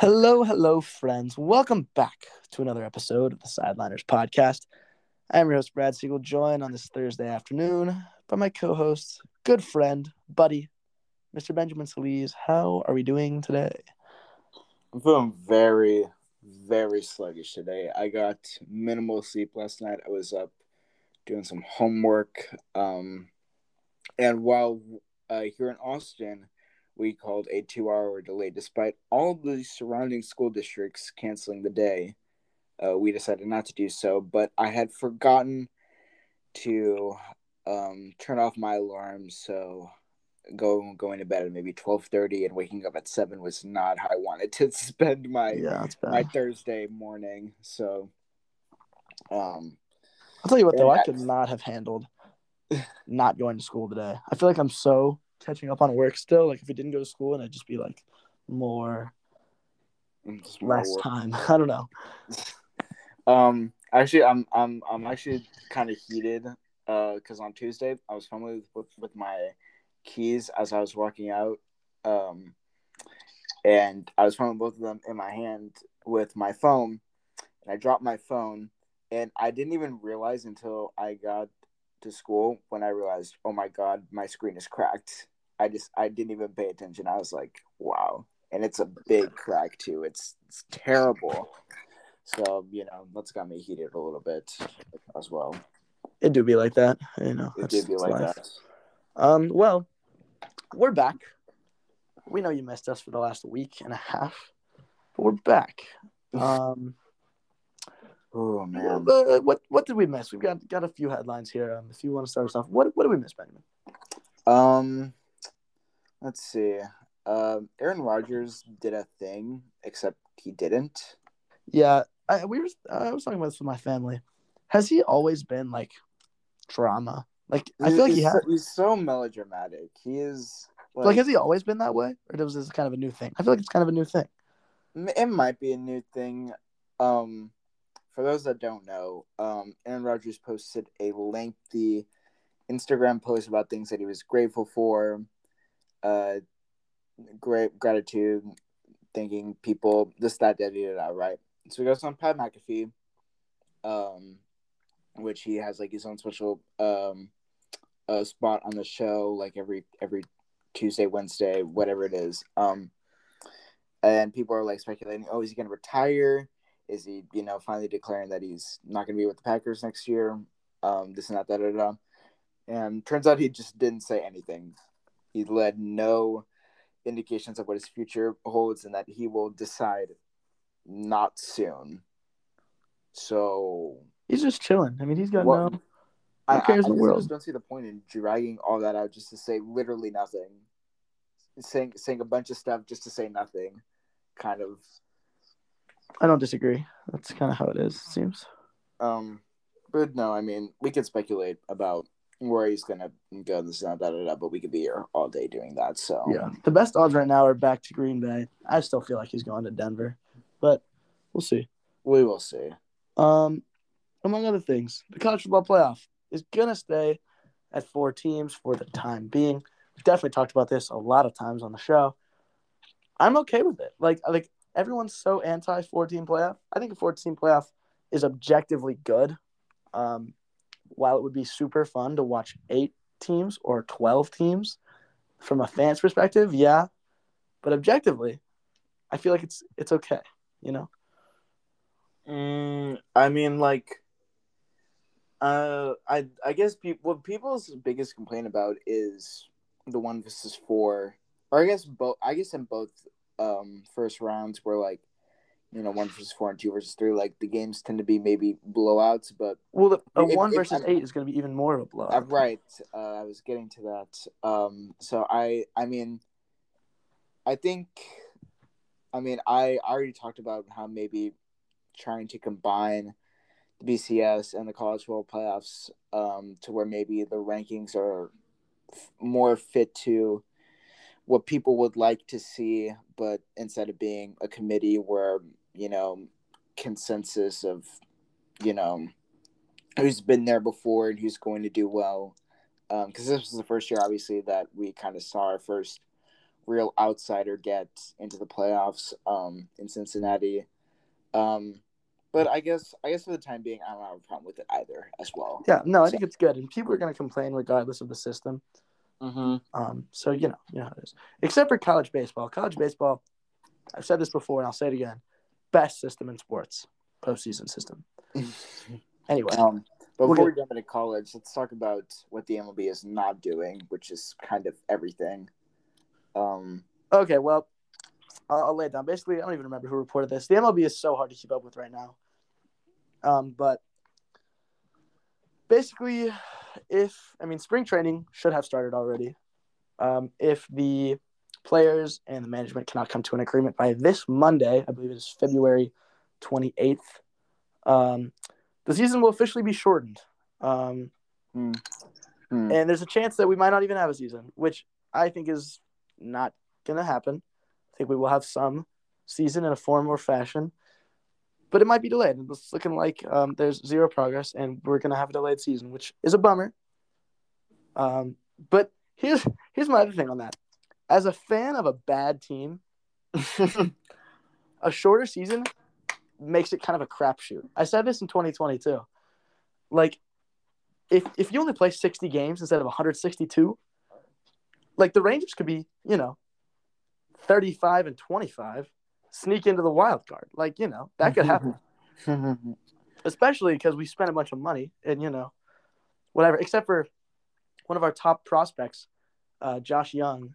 Hello, hello, friends. Welcome back to another episode of the Sideliners podcast. I'm your host, Brad Siegel, joined on this Thursday afternoon by my co host, good friend, buddy, Mr. Benjamin Solis. How are we doing today? I'm feeling very, very sluggish today. I got minimal sleep last night. I was up doing some homework. Um, and while uh, here in Austin, we called a two hour delay. Despite all the surrounding school districts canceling the day, uh, we decided not to do so. But I had forgotten to um, turn off my alarm, so go going to bed at maybe twelve thirty and waking up at seven was not how I wanted to spend my Yeah, my Thursday morning. So, um, I'll tell you what, though, I could not have handled not going to school today. I feel like I'm so catching up on work still. Like, if we didn't go to school, and I'd just be like more, just less time. I don't know. Um, actually, I'm I'm I'm actually kind of heated. Uh, because on Tuesday I was fumbling with, with my keys as I was walking out. Um, and I was holding both of them in my hand with my phone, and I dropped my phone, and I didn't even realize until I got to school when I realized, oh my god, my screen is cracked. I just I didn't even pay attention. I was like, wow, and it's a big crack too. It's it's terrible. So you know that's got me heated a little bit as well. It do be like that. You know, It did be like life. that. Um, well, we're back. We know you missed us for the last week and a half, but we're back. Um, Oh man. uh, what what did we miss? We've got got a few headlines here. Um, if you want to start us off, what what did we miss, Benjamin? Um, let's see. Um, Aaron Rodgers did a thing, except he didn't. Yeah, I we were I was talking about this with my family. Has he always been like drama? Like I feel like he he's, has. so, he's so melodramatic. He is like, Like, has he always been that way, or was this kind of a new thing? I feel like it's kind of a new thing. it might be a new thing. Um, for those that don't know, um, Aaron Rodgers posted a lengthy Instagram post about things that he was grateful for, uh, great gratitude, thanking people, this, that, that, that, that, right? So he goes on Pat McAfee, um, which he has like his own special um, uh, spot on the show, like every every Tuesday, Wednesday, whatever it is. Um, and people are like speculating, oh, is he going to retire? Is he, you know, finally declaring that he's not going to be with the Packers next year? Um, this and that, da da da. And turns out he just didn't say anything. He led no indications of what his future holds, and that he will decide not soon. So He's just chilling. I mean, he's got What- no. I, Who cares I, I the I world? just don't see the point in dragging all that out just to say literally nothing. Saying saying a bunch of stuff just to say nothing, kind of. I don't disagree. That's kind of how it is. It seems. Um, but no, I mean we could speculate about where he's gonna go. This and that, da, da, da, but we could be here all day doing that. So Yeah, the best odds right now are back to Green Bay. I still feel like he's going to Denver, but we'll see. we will see. Um, among other things, the college football playoff is gonna stay at four teams for the time being. We've definitely talked about this a lot of times on the show. I'm okay with it. Like, like everyone's so anti four team playoff. I think a four team playoff is objectively good. Um, while it would be super fun to watch eight teams or twelve teams from a fan's perspective, yeah, but objectively, I feel like it's it's okay. You know. Mm, I mean, like, uh, I I guess people what people's biggest complaint about is the one versus four, or I guess both. I guess in both um first rounds where like, you know, one versus four and two versus three, like the games tend to be maybe blowouts, but Well, the, a If- one if- versus eight is going to be even more of a blowout. uh, right. Uh, I was getting to that. Um, so I I mean, I think, I mean, I I already talked about how maybe trying to combine the BCS and the college football playoffs um, to where maybe the rankings are f- more fit to what people would like to see, but instead of being a committee where you know consensus of you know who's been there before and who's going to do well, because this was the first year, obviously, that we kind of saw our first real outsider get into the playoffs um, in Cincinnati. Um, but I guess I guess for the time being, I don't have a problem with it either as well. Yeah, no, I So- think it's good, and people are going to complain regardless of the system. Mm-hmm. Um, so you know, you know how it is. Except for college baseball. College baseball, I've said this before, and I'll say it again: best system in sports, postseason system. Anyway, Um, but before we jump into college, let's talk about what the MLB is not doing, which is kind of everything. Um, okay, well, I'll, I'll lay it down. Basically, I don't even remember who reported this. The MLB is so hard to keep up with right now. Um, but basically, if I mean, spring training should have started already. Um, if the players and the management cannot come to an agreement by this Monday, I believe it is February 28th, um, the season will officially be shortened. Um, hmm. Hmm. and there's a chance that we might not even have a season, which I think is not going to happen. I think we will have some season in a form or fashion, but it might be delayed. It's looking like um, there's zero progress, and we're going to have a delayed season, which is a bummer. Um, but here's here's my other thing on that. As a fan of a bad team, a shorter season makes it kind of a crapshoot. I said this in 2022. Like, if if you only play 60 games instead of 162, like the Rangers could be, you know, 35 and 25, sneak into the wild card. Like, you know, that could happen. Especially because we spent a bunch of money and, you know, whatever, except for one of our top prospects, uh, Josh Jung,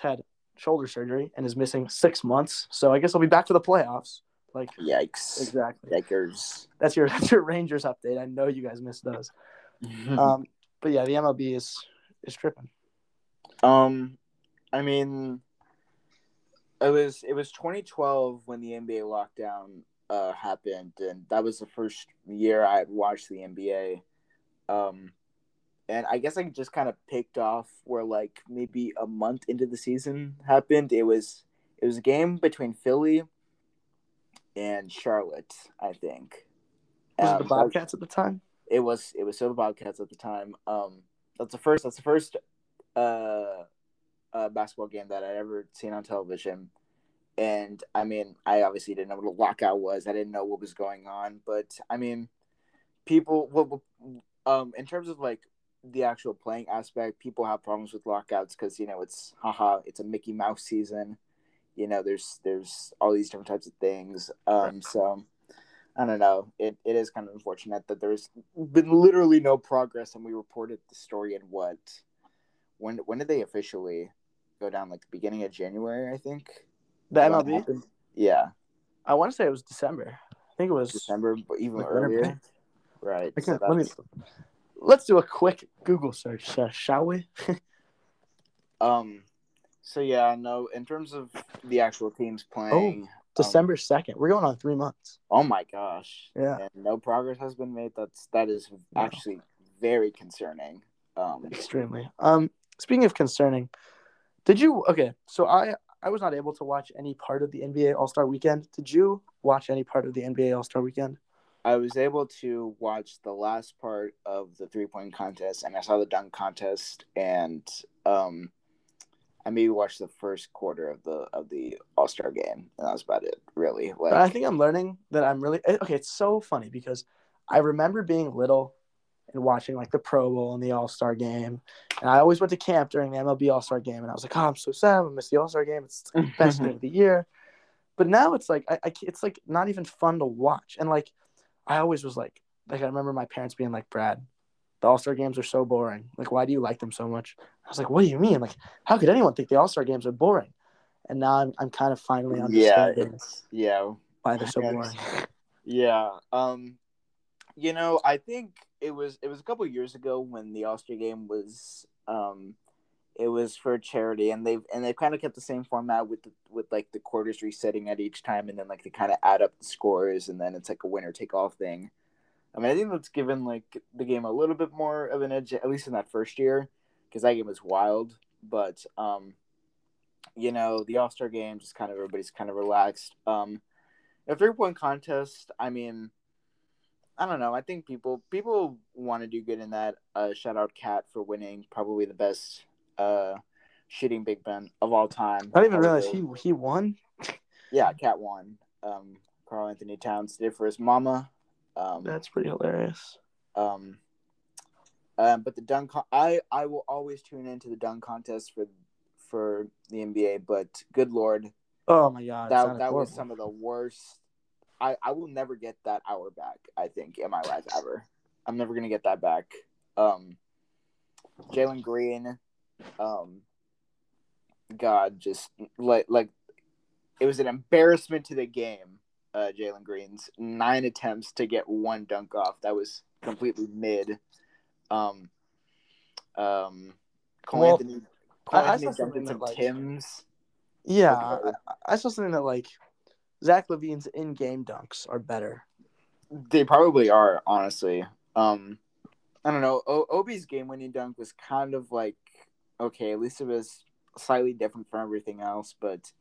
had shoulder surgery and is missing six months. So I guess I'll be back for the playoffs. Like, Yikes! exactly. Yikers! That's your that's your Rangers update. I know you guys missed those. Um, but yeah, the MLB is is tripping. Um, I mean, it was it was 2012 when the NBA lockdown uh happened, and that was the first year I had watched the NBA. Um, and I guess I just kind of picked off where like maybe a month into the season happened. It was it was a game between Philly and Charlotte, I think. Was Um, it the Bobcats at the time? it was it was so the Bobcats at the time. Um, that's the first that's the first uh, uh basketball game that I'd ever seen on television, and I mean I obviously didn't know what a lockout was. I didn't know what was going on, but I mean, people well, um in terms of like the actual playing aspect, people have problems with lockouts because you know it's haha it's a Mickey Mouse season. You know, there's there's all these different types of things. Um, so I don't know. It, it is kind of unfortunate that there's been literally no progress, and we reported the story in what? When when did they officially go down? Like the beginning of January, I think. The MLB. Yeah, I want to say it was December. I think it was December, but even like earlier. Right. I can't, let me. Let's do a quick Google search, uh, shall we? Um. So yeah, no. In terms of the actual teams playing, um, December second. We're going on three months. oh my gosh. Yeah. And no progress has been made. That's that is No. actually very concerning. Um. Extremely. Um, speaking of concerning, did you? Okay, so I I was not able to watch any part of the NBA All Star Weekend. Did you watch any part of the NBA All Star Weekend? I was able to watch the last part of the three point contest, and I saw the dunk contest, and um, I maybe watched the first quarter of the of the All Star game, and that was about it. Really, like I think I'm learning that I'm really okay. It's so funny because I remember being little and watching like the Pro Bowl and the All Star game, and I always went to camp during the MLB All Star game, and I was like, oh, I'm so sad I missed the All Star game. It's the best game of the year. But now it's like I, I it's like not even fun to watch, and like I always was like like I remember my parents being like, Brad, the All Star games are so boring. Like, why do you like them so much? I was like, what do you mean? Like, how could anyone think the All Star games are boring? And now I'm I'm kind of finally yeah, understanding it's yeah, why they're so boring. yeah. Um, you know, I think it was it was a couple years ago when the All Star game was um, it was for charity, and they've and they've kind of kept the same format with the, with like the quarters resetting at each time, and then like they kind of add up the scores, and then it's like a winner take all thing. I mean, I think that's given like the game a little bit more of an edge, at least in that first year, because that game was wild. But um, you know, the All Star game just kind of everybody's kind of relaxed. Um, a three point contest. I mean, I don't know. I think people people want to do good in that. Uh, shout out KAT for winning probably the best uh, shooting big Ben of all time. I didn't even realize he he won. Yeah, KAT won. Um, Karl-Anthony Towns did for his mama. Um, That's pretty hilarious. um, um, but the dunk, con- I I will always tune into the dunk contest for for the NBA. But good lord, Oh my god, that that was some of the worst. I I will never get that hour back. I think in my life ever. I'm never gonna get that back. Um, Jalen Green, um, God, just like like it was an embarrassment to the game. Uh, Jalen Green's nine attempts to get one dunk off. That was completely mid. Um, um, Cole Well, Anthony, Cole I- I Anthony saw dunked something in some like- Tims. Yeah, I, I saw something that like Zach LaVine's in-game dunks are better. They probably are, honestly. Um, I don't know. O- Obi's game-winning dunk was kind of like okay. At least it was slightly different from everything else. But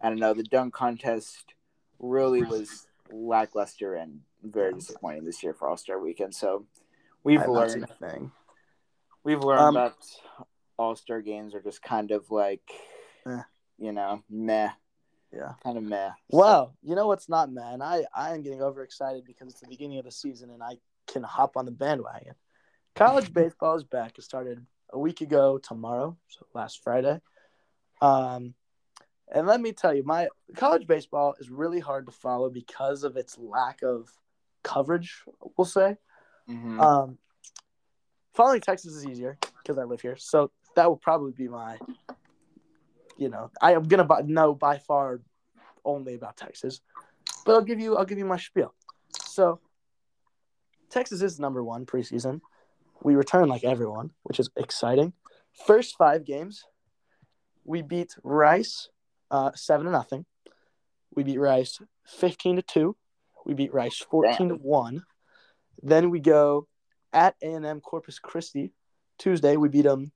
I don't know. The dunk contest really was lackluster and very disappointing this year for All Star Weekend. So we've I've not seen learned a thing. we've learned Um, that All Star games are just kind of like, Eh. you know, meh. Yeah. Kind of meh. So- Well, you know what's not, man? I I am getting overexcited because it's the beginning of the season and I can hop on the bandwagon. College baseball is back. It started a week ago tomorrow, so last Friday. Um, and let me tell you, my college baseball is really hard to follow because of its lack of coverage. We'll say. Mhm. Um, following Texas is easier because I live here, so that will probably be my. You know, I am gonna buy, know by far only about Texas, but I'll give you I'll give you my spiel. So, Texas is number one preseason. We return like everyone, which is exciting. First five games, we beat Rice uh, seven to nothing. We beat Rice fifteen to two. We beat Rice fourteen to one. Then we go at A and M Corpus Christi Tuesday. We beat them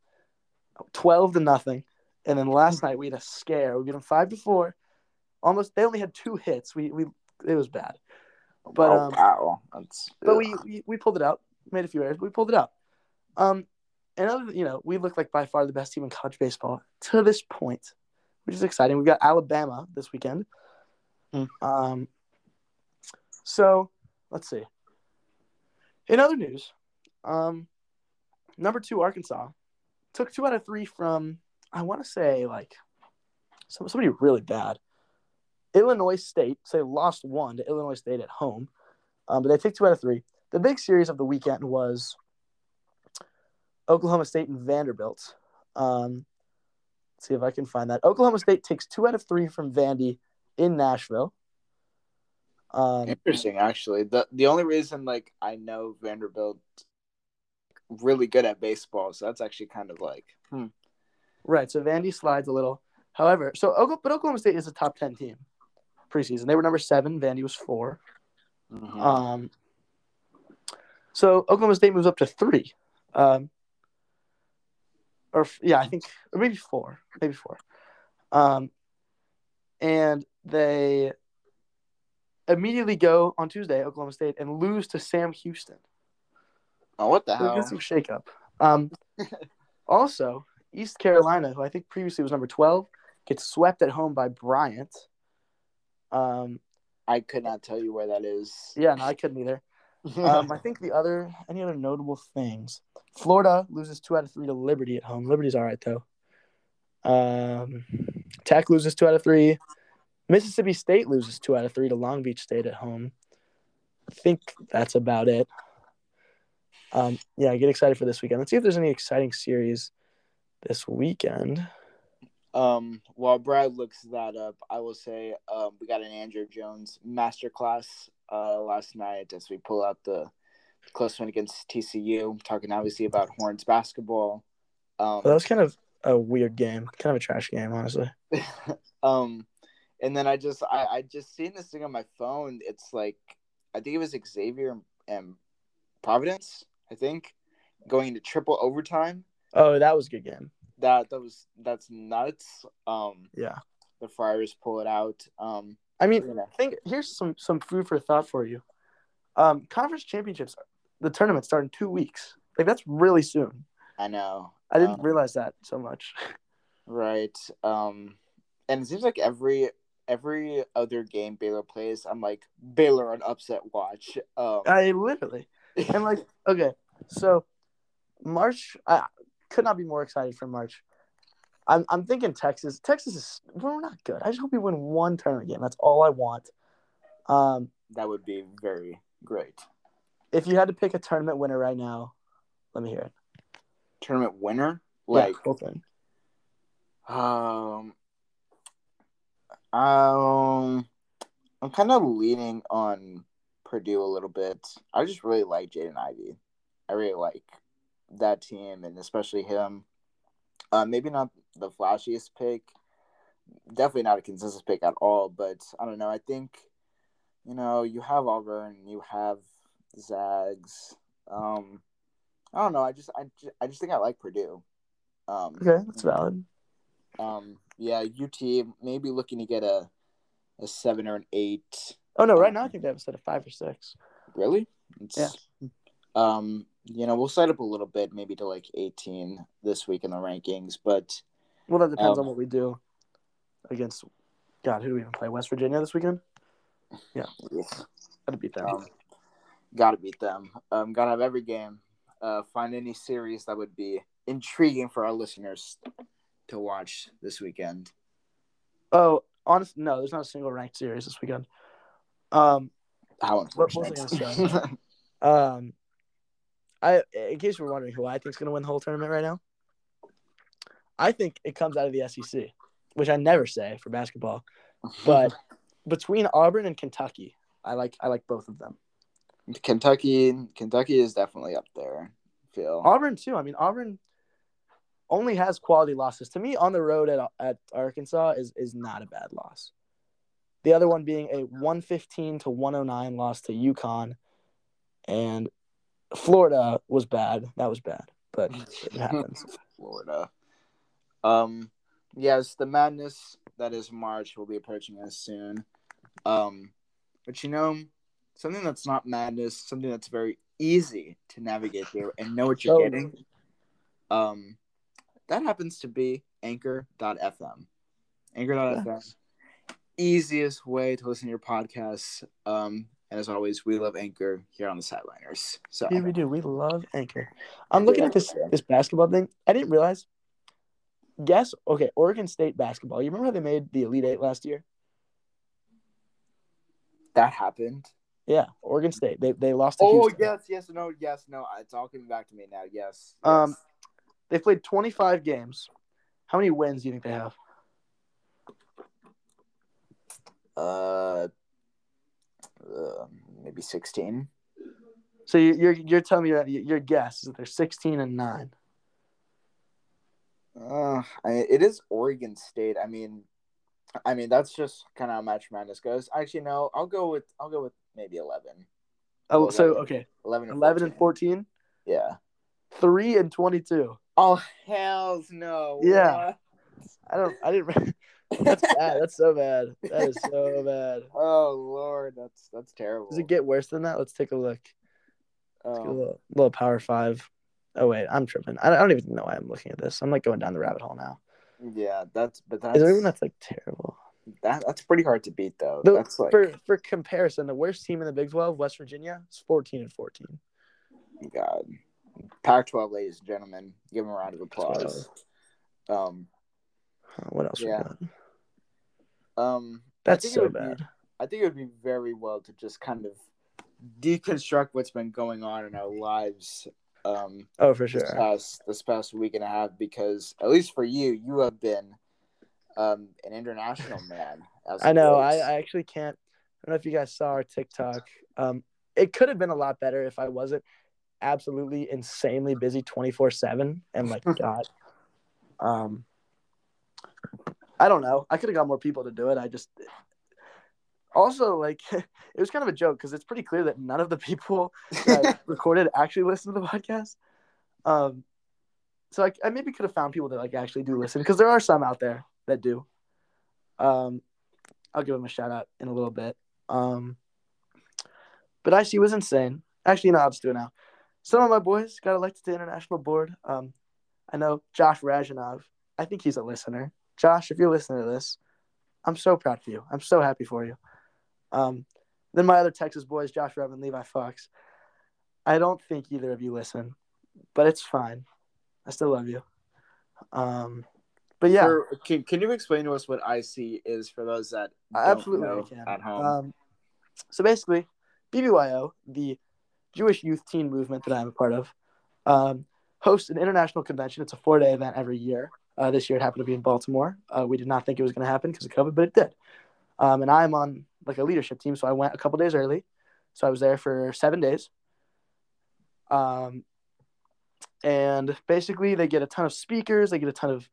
twelve to nothing, and then last night we had a scare. We beat them five to four. Almost, they only had two hits. We we it was bad, but oh, um, wow, that's but we, we we pulled it out. Made a few errors. But we pulled it out. Um, and other, you know, we look like by far the best team in college baseball to this point, which is exciting. We've got Alabama this weekend. Hmm. Um, so let's see. In other news, um, number two Arkansas took two out of three from I want to say like some, somebody really bad. Illinois State. So they lost one to Illinois State at home, um, but they take two out of three. The big series of the weekend was Oklahoma State and Vanderbilt. Um, let's see if I can find that. Oklahoma State takes two out of three from Vandy in Nashville. Um, Interesting, actually. the The only reason, like, I know Vanderbilt really good at baseball, so that's actually kind of like, hmm. Right. So Vandy slides a little. However, so Oklahoma, but Oklahoma State is a top ten team preseason. They were number seven. Vandy was 4 Mhm. Um, so Oklahoma State moves up to three. Um, or yeah, I think, or maybe four, maybe four. Um, and they immediately go on Tuesday, Oklahoma State, and lose to Sam Houston. oh, what the So hell? get some shakeup. Um, also, East Carolina, who I think previously was number 12, gets swept at home by Bryant. Um, I could not tell you where that is. yeah, no, I couldn't either. Um, I think the other, any other notable things? Florida loses two out of three to Liberty at home. Liberty's all right, though. Um, Tech loses two out of three. Mississippi State loses two out of three to Long Beach State at home. I think that's about it. Um, yeah, get excited for this weekend. Let's see if there's any exciting series this weekend. Um, while Brad looks that up, I will say um, we got an Andrew Jones masterclass uh, last night as we pull out the close one against TCU. Talking obviously about Horns basketball. Um, that was kind of a weird game, kind of a trash game, honestly. um, and then I just I, I just seen this thing on my phone. It's like I think it was Xavier and Providence. I think going into triple overtime. Oh, that was a good game. That that was that's nuts. Um, Yeah. the Friars pull it out. Um, I mean, you know. think here's some some food for thought for you. Um, conference championships, the tournament start in two weeks. Like that's really soon. I know. I didn't Um, realize that so much. right? Um, and it seems like every every other game Baylor plays, I'm like Baylor on upset watch. Um, I literally and like okay, so March, I could not be more excited for March. I'm I'm thinking Texas. Texas is we're not good. I just hope we win one tournament game. That's all I want. Um, that would be very great. if you had to pick a tournament winner right now, let me hear it. Tournament winner, Yeah, like whole thing. um, um, I'm kind of leaning on Purdue a little bit. I just really like Jaden Ivey. I really like that team and especially him. Uh, maybe not the flashiest pick, definitely not a consensus pick at all. But I don't know. I think you know you have Auburn, you have Zags. Um, I don't know. I just I, ju- I just think I like Purdue. Um, Okay, that's valid. um, yeah, UT maybe looking to get a a seven or an eight. Oh no, right now I think they have a set of five or six. Really? It's, Yeah. Um, you know, we'll set up a little bit, maybe to like eighteen this week in the rankings, but Well, that depends Um, on what we do against. God, who do we even play? West Virginia this weekend. yeah, Gotta beat them. um, gotta beat them. Um, gotta have every game. Uh, find any series that would be intriguing for our listeners to watch this weekend. oh, honest, no, there's not a single ranked series this weekend. Um, How What- what gonna um, I in case you're wondering who I think is gonna win the whole tournament right now, I think it comes out of the SEC, which I never say for basketball. But between Auburn and Kentucky, I like I like both of them. Kentucky, Kentucky is definitely up there. I feel Auburn too. I mean, Auburn only has quality losses. To me, on the road at at Arkansas is is not a bad loss. The other one being a 115 to 109 loss to UConn, and Florida was bad. That was bad, but it happens. Florida. Um, yes, the madness that is March will be approaching us soon. Um, but you know, something that's not madness, something that's very easy to navigate through and know what you're getting. Um, that happens to be Anchor.fm. Anchor.fm, easiest way to listen to your podcasts. Um, as always, we love Anchor here on the Sideliners. So Yeah, we do. We love Anchor. I'm looking at this this basketball thing. I didn't realize. Guess okay, Oregon State basketball. You remember how they made the Elite Eight last year? that happened. Yeah, Oregon State. They they lost to Oh Houston. yes, yes, no, yes, no. It's all coming back to me now. Yes. Um. They played 25 games. How many wins do you think they have? Uh, uh, maybe sixteen. So you- you're you're telling me your your guess is that they're 16 and nine. Uh, I, it is Oregon State. I mean, I mean that's just kind of how March Madness goes. Actually, no, I'll go with I'll go with maybe eleven. Oh, Well, so okay, 11 and 11 and 14, Yeah. three and 22. Oh hell's no. Yeah. I don't. I didn't. That's bad. That's so bad. That is so bad. oh lord, that's that's terrible. Does it get worse than that? Let's take a look. Let's a Um, little, little Power Five. Oh wait, I'm tripping. I I don't even know why I'm looking at this. I'm like going down the rabbit hole now. yeah, that's but that's Is there anyone that's like terrible? that, that's pretty hard to beat though. The- that's like for for comparison, the worst team in the Big 12, West Virginia, is 14 and 14. God. Pac-12, ladies and gentlemen, give them a round of applause. Um, what else Yeah. we got? um, That's so would be- bad. I think it would be very well to just kind of deconstruct what's been going on in our lives um, Oh, for sure. this past this past week and a half. Because at least for you, you have been um, an international man. As I know. I. I actually can't. I don't know if you guys saw our TikTok. Um, it could have been a lot better if I wasn't absolutely insanely busy 24 7 and like God. Um, I don't know. I could have got more people to do it. I just also like it was kind of a joke because it's pretty clear that none of the people that recorded actually listen to the podcast. Um, so I, I maybe could have found people that like actually do listen because there are some out there that do. Um, I'll give them a shout out in a little bit. Um, but IC was insane. Actually, no, I'll just do it now. Some of my boys got elected to the international board. Um, I know Josh Rajanov I think he's a listener. Josh, if you're listening to this, I'm so proud of you. I'm so happy for you. Um, then my other Texas boys, Josh Redmond, Levi Fox. I don't think either of you listen, but it's fine. I still love you. Um, but yeah, For- can, can you explain to us what IC is for those that absolutely know can. at home? Um, so basically, BBYO, the Jewish youth teen movement that I'm a part of, um, hosts an international convention. It's a four day event every year. Uh, this year it happened to be in Baltimore. Uh, we did not think it was going to happen because of COVID, but it did. Um, and I'm on like a leadership team, so I went a couple days early. So I was there for seven days. Um, and basically, they get a ton of speakers. They get a ton of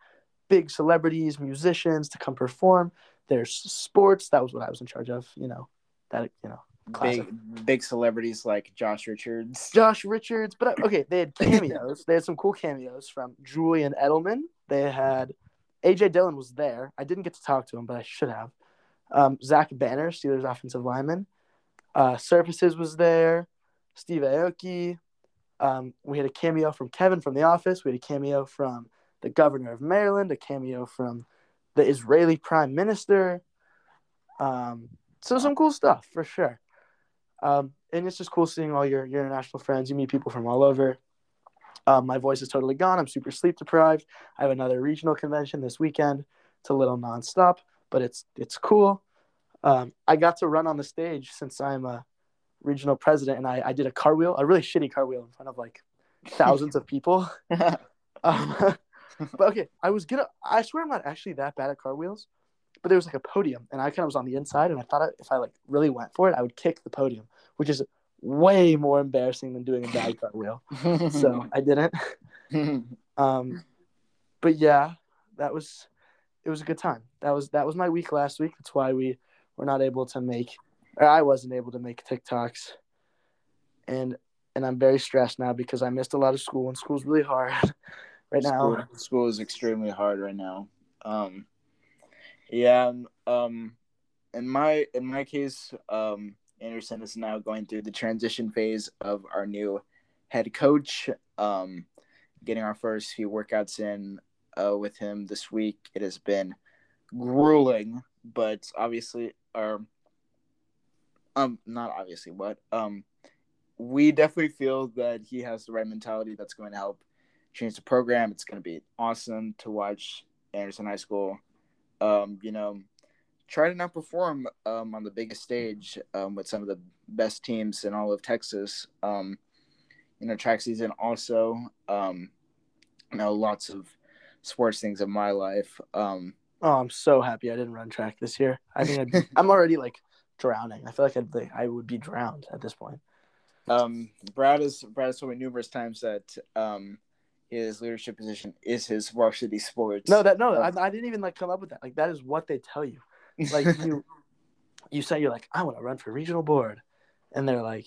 big celebrities, musicians to come perform. There's sports. That was what I was in charge of. You know, that you know, classic. big big celebrities like Josh Richards. Josh Richards. But uh, okay, they had cameos. they had some cool cameos from Julian Edelman. They had AJ Dillon was there. I didn't get to talk to him, but I should have. Um, Zach Banner, Steelers offensive lineman. Uh, Surfaces was there. Steve Aoki. Um, we had a cameo from Kevin from The Office. We had a cameo from the governor of Maryland. A cameo from the Israeli prime minister. Um, so some cool stuff for sure. Um, and it's just cool seeing all your, your international friends. You meet people from all over. Um, my voice is totally gone. I'm super sleep deprived. I have another regional convention this weekend. It's a little nonstop, but it's it's cool. Um, I got to run on the stage since I'm a regional president, and I, I did a car wheel, a really shitty car wheel in front of like thousands of people. Um, but okay, I was gonna. I swear I'm not actually that bad at car wheels, but there was like a podium, and I kind of was on the inside, and I thought if I like really went for it, I would kick the podium, which is way more embarrassing than doing a bad car wheel. So I didn't. Um, but yeah, that was it was a good time. That was that was my week last week. That's why we were not able to make, or I wasn't able to make TikToks, and and I'm very stressed now because I missed a lot of school, and school's really hard right now. School, school is extremely hard right now. Um, yeah. Um, in my in my case, um, Anderson is now going through the transition phase of our new head coach. Um, getting our first few workouts in uh, with him this week. It has been grueling, but obviously, um, not obviously, but um, we definitely feel that he has the right mentality that's going to help change the program. It's going to be awesome to watch Anderson High School. Um, you know, try to not perform um, on the biggest stage um, with some of the best teams in all of Texas. Um, you know, track season also. Um, you know, lots of sports things in my life. Um, Oh, I'm so happy I didn't run track this year. I mean, I'd, I'm already like drowning. I feel like I'd like, I would be drowned at this point. um, Brad has Brad has told me numerous times that um, his leadership position is his varsity sports. No, that no, I, I didn't even like come up with that. Like that is what they tell you. Like you, you say you're like I want to run for regional board, and they're like,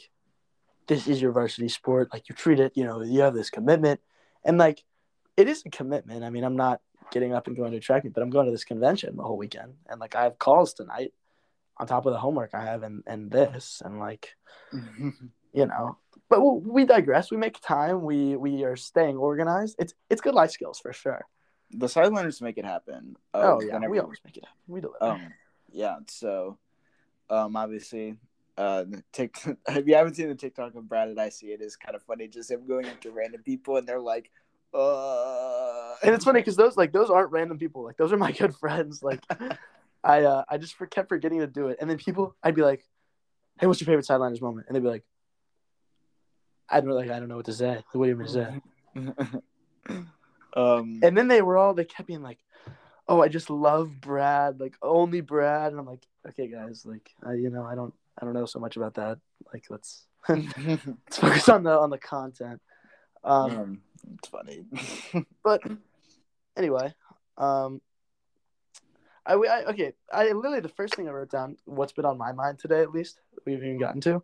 this is your varsity sport. Like you treat it, you know, you have this commitment, and like it is a commitment. I mean, I'm not getting up and going to track meet, but I'm going to this convention the whole weekend, and like I have calls tonight, on top of the homework I have, and and this, and like you know. But we digress. We make time. We we are staying organized. It's it's good life skills for sure. the sideliners make it happen. uh, oh yeah, we always make it. happen. We deliver. Um, yeah. So, um, obviously, uh, Tik. If you haven't seen the TikTok of Brad and I see it is kind of funny. Just him going up to random people and they're like, uh. and it's funny because those like those aren't random people. Like those are my good friends. Like I uh, I just for, kept forgetting to do it, and then people I'd be like, "Hey, what's your favorite sideliners moment?" And they'd be like, "I don't like I don't know what to say. Like, what do you want me to say?" um. And then they were all they kept being like, "Oh, I just love Brad. Like only Brad." And I'm like, "Okay, guys. Like I, you know I don't I don't know so much about that. Like let's let's focus on the on the content." Um, um, it's funny. but anyway, um, I, I okay. I literally the first thing I wrote down, what's been on my mind today, at least we've even gotten to.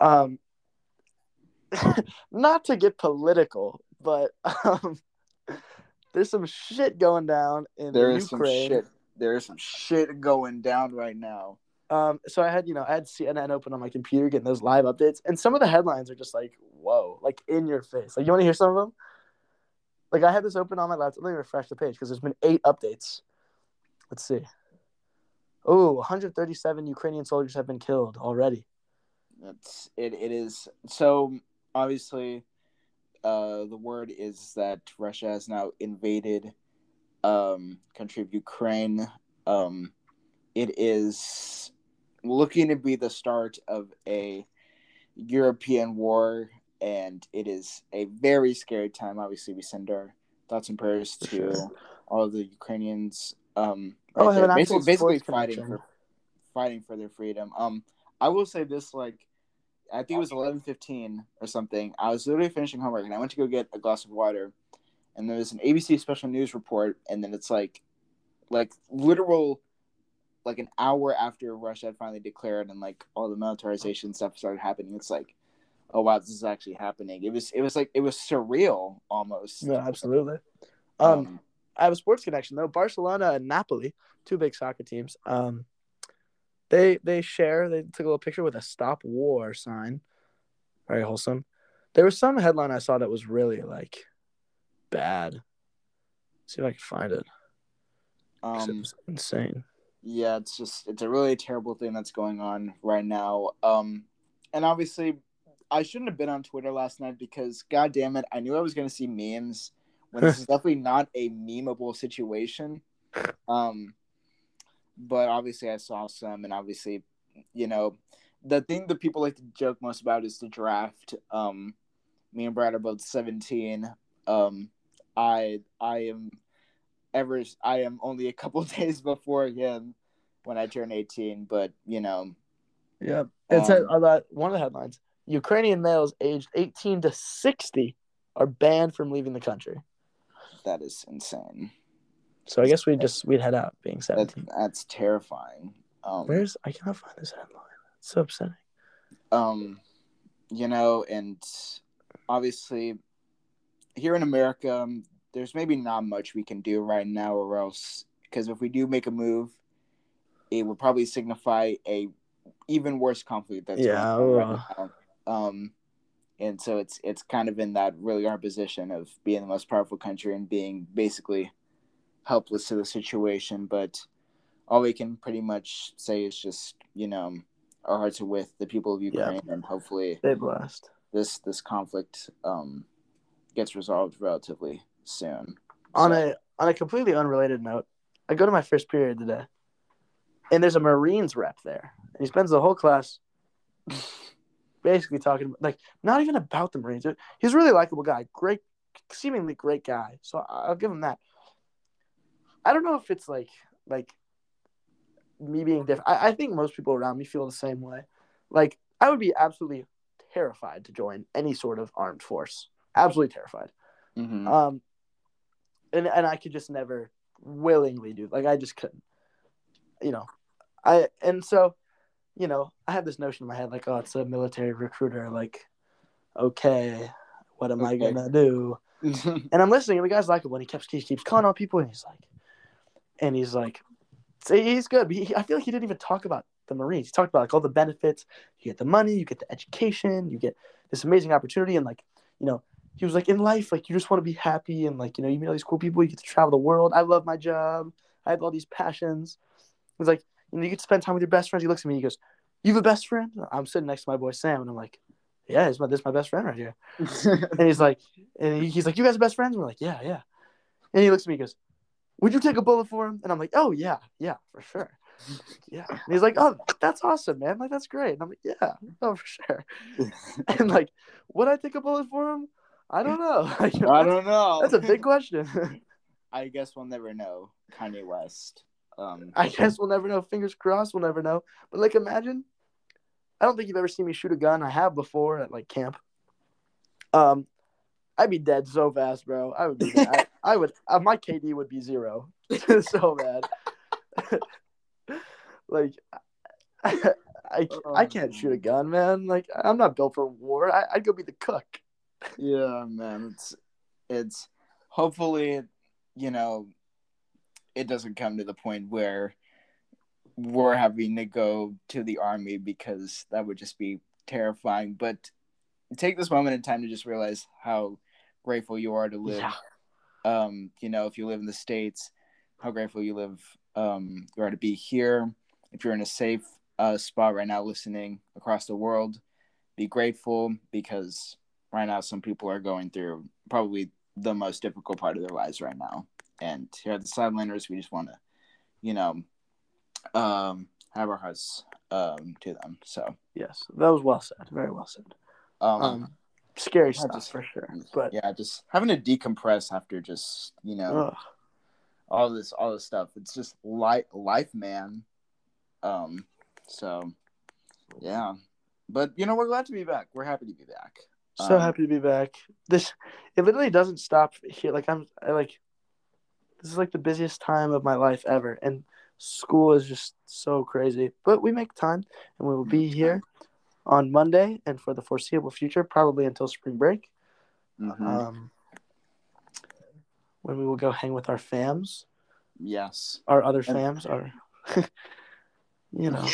Um, not to get political, but um, there's some shit going down in there the is some shit. There is some shit going down right now. Um, so I had, you know, I had CNN open on my computer getting those live updates, and some of the headlines are just like, whoa, like in your face. Like, you want to hear some of them? Like I had this open on my laptop. Let me refresh the page because there's been eight updates. Let's see. Oh, 137 Ukrainian soldiers have been killed already. That's it. It is so obviously. Uh, the word is that Russia has now invaded um, country of Ukraine. Um, it is looking to be the start of a European war, and it is a very scary time. Obviously, we send our thoughts and prayers to Sure. all the Ukrainians. Um, Oh, there, an basically, basically fighting for fighting for their freedom. Um, I will say this: like, I think it was eleven fifteen or something. I was literally finishing homework, and I went to go get a glass of water, and there was an ABC special news report, and then it's like, like literal, like an hour after Russia had finally declared, and like all the militarization stuff started happening. It's like, oh wow, this is actually happening. It was, it was like, it was surreal almost. Yeah, absolutely. Um, I have a sports connection though. Barcelona and Napoli, two big soccer teams. Um, they they share. They took a little picture with a "Stop War" sign. Very wholesome. There was some headline I saw that was really like bad. see if I can find it um, insane. yeah it's just it's a really terrible thing that's going on right now um and obviously i shouldn't have been on twitter last night because god damn it i knew i was going to see memes when this is definitely not a memeable situation um but obviously i saw some and obviously you know the thing that people like to joke most about is the draft um me and brad are both 17 um i i am ever i am only a couple days before him when I turn 18, but you know, Yeah, it's Um, uh, that one of the headlines: Ukrainian males aged 18 to 60 are banned from leaving the country. that is insane. So I guess we just we'd head out being That 17. that's terrifying. Um, Where's I cannot find this headline. It's so upsetting. um, you know, and obviously, here in America, um, there's maybe not much we can do right now, or else because if we do make a move, it would probably signify a even worse conflict that's Yeah, uh. right now. Um, and so it's it's kind of in that really hard position of being the most powerful country and being basically helpless to the situation. But all we can pretty much say is just you know our hearts are with the people of Ukraine, and hopefully Stay blessed. this this conflict um, gets resolved relatively soon. On So- a on a completely unrelated note, I go to my first period today, and there's a Marines rep there, and he spends the whole class basically talking like not even about the Marines. He's a really likable guy, great, seemingly great guy. So I'll give him that. I don't know if it's like like me being different. I, I think most people around me feel the same way. Like I would be absolutely terrified to join any sort of armed force. Absolutely terrified. Mhm. Um, and and I could just never willingly do like I just couldn't, you know, I and so, you know, I have this notion in my head like, oh, it's a military recruiter. Like, okay, what am I gonna do? And I'm listening, and the guy's likable, when he keeps he keeps calling on people, and he's like, and he's like, he's good. He, I feel like he didn't even talk about the Marines. He talked about like all the benefits. You get the money, you get the education, you get this amazing opportunity, and like, you know, he was like, in life, like you just want to be happy, and like, you know, you meet all these cool people. You get to travel the world. I love my job. I have all these passions. He's like, you know, you get to spend time with your best friends. He looks at me, he goes, "You have a best friend?" I'm sitting next to my boy Sam, and I'm like, "Yeah, this is my, this is my best friend right here." And he's like, and he- he's like, "You guys are best friends?" And we're like, "Yeah, yeah." And he looks at me, and goes, "Would you take a bullet for him?" And I'm like, "Oh yeah, yeah, for sure." Yeah. And he's like, "Oh, that's awesome, man! Like that's great." And I'm like, "Yeah, oh for sure." And like, would I take a bullet for him? I don't know. Like, I don't know. that's a big question. I guess we'll never know. Kanye West. Um, I guess we'll never know. Fingers crossed, we'll never know. But like, imagine. I don't think you've ever seen me shoot a gun. I have before at like camp. Um, I'd be dead so fast, bro. I would be. Dead. I, would. Uh, my KD would be zero. so bad. like, I, I, I can't shoot a gun, man. Like, I'm not built for war. I, I'd go be the cook. yeah, man. It's it's hopefully, you know, it doesn't come to the point where we're having to go to the army because that would just be terrifying. But take this moment in time to just realize how grateful you are to live Yeah. Um, you know, if you live in the states, how grateful you live um, you are to be here. If you're in a safe uh, spot right now, listening across the world, be grateful because right now some people are going through probably the most difficult part of their lives right now. And here at the Sideliners, we just want to, you know, um, have our hearts um, to them. So Yes, that was well said. Very well said. um, Um, scary stuff just- for sure. But yeah, just having to decompress after just you know ugh, all this all this stuff. It's just life life, man. Um, so yeah, but you know we're glad to be back. We're happy to be back. so Um, happy to be back. This it literally doesn't stop here. Like I'm, I like this is like the busiest time of my life ever, and school is just so crazy. But we make time, and we will be here on Monday and for the foreseeable future, probably until spring break. mhm. Um, when we will go hang with our fams, yes. our other fams, our, you know.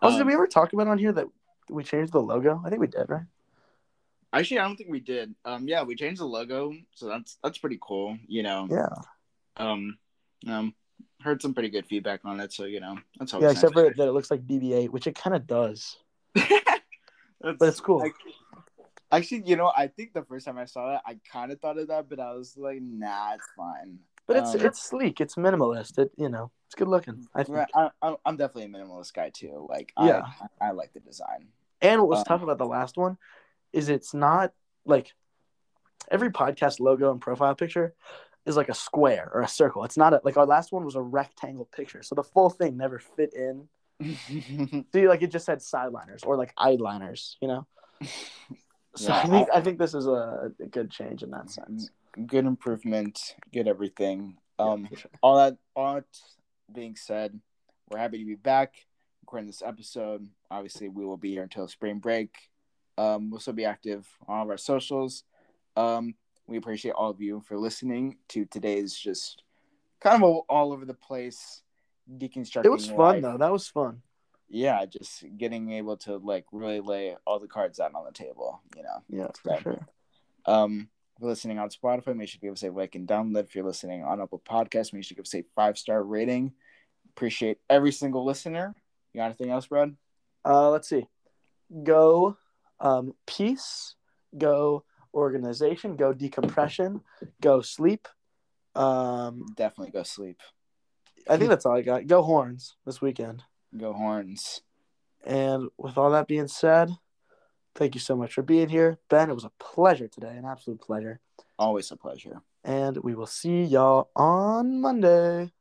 Also, did Um, we ever talk about on here that we changed the logo? I think we did, right? Actually, I don't think we did. Um, yeah, we changed the logo, so that's that's pretty cool. You know. Yeah. Um, um, heard some pretty good feedback on it, so you know that's Yeah, always except nice. for that it looks like BB-8, which it kind of does. That's- But it's cool. like, actually, you know, I think the first time I saw that, I kind of thought of that, but I was like, nah, it's fine. But it's Um, it's sleek. It's minimalist. It you know it's good looking. I think. I, I'm, I'm definitely a minimalist guy too. Like, Yeah. I, I like the design. And what was Um, tough about the last one is it's not like every podcast logo and profile picture is like a square or a circle. It's not a, like our last one was a rectangle picture, so the full thing never fit in. See, like it just said sideliners or like eyeliners, you know. So Yeah, I think I think this is a, a good change in that sense. good improvement, good everything. Um, for sure. all that, all that being said, we're happy to be back recording this episode. Obviously, we will be here until spring break. Um, we'll still be active on all of our socials. Um, we appreciate all of you for listening to today's just kind of all over the place deconstructing. It was fun life. though. That was fun. Yeah, just getting able to like really lay all the cards out on the table. You know. Yeah, for Right. sure. Um, if you're listening on Spotify, make sure to give us a like and download. If you're listening on Apple Podcasts, make sure to give us a five star rating. Appreciate every single listener. You got anything else, Brad? Uh, let's see. Go um, peace. Go organization. Go decompression. Go sleep. Um, Definitely go sleep. I think that's all I got. Go horns this weekend. Go horns. And with all that being said, thank you so much for being here, Ben. It was a pleasure today, an absolute pleasure. Always a pleasure. And we will see y'all on Monday.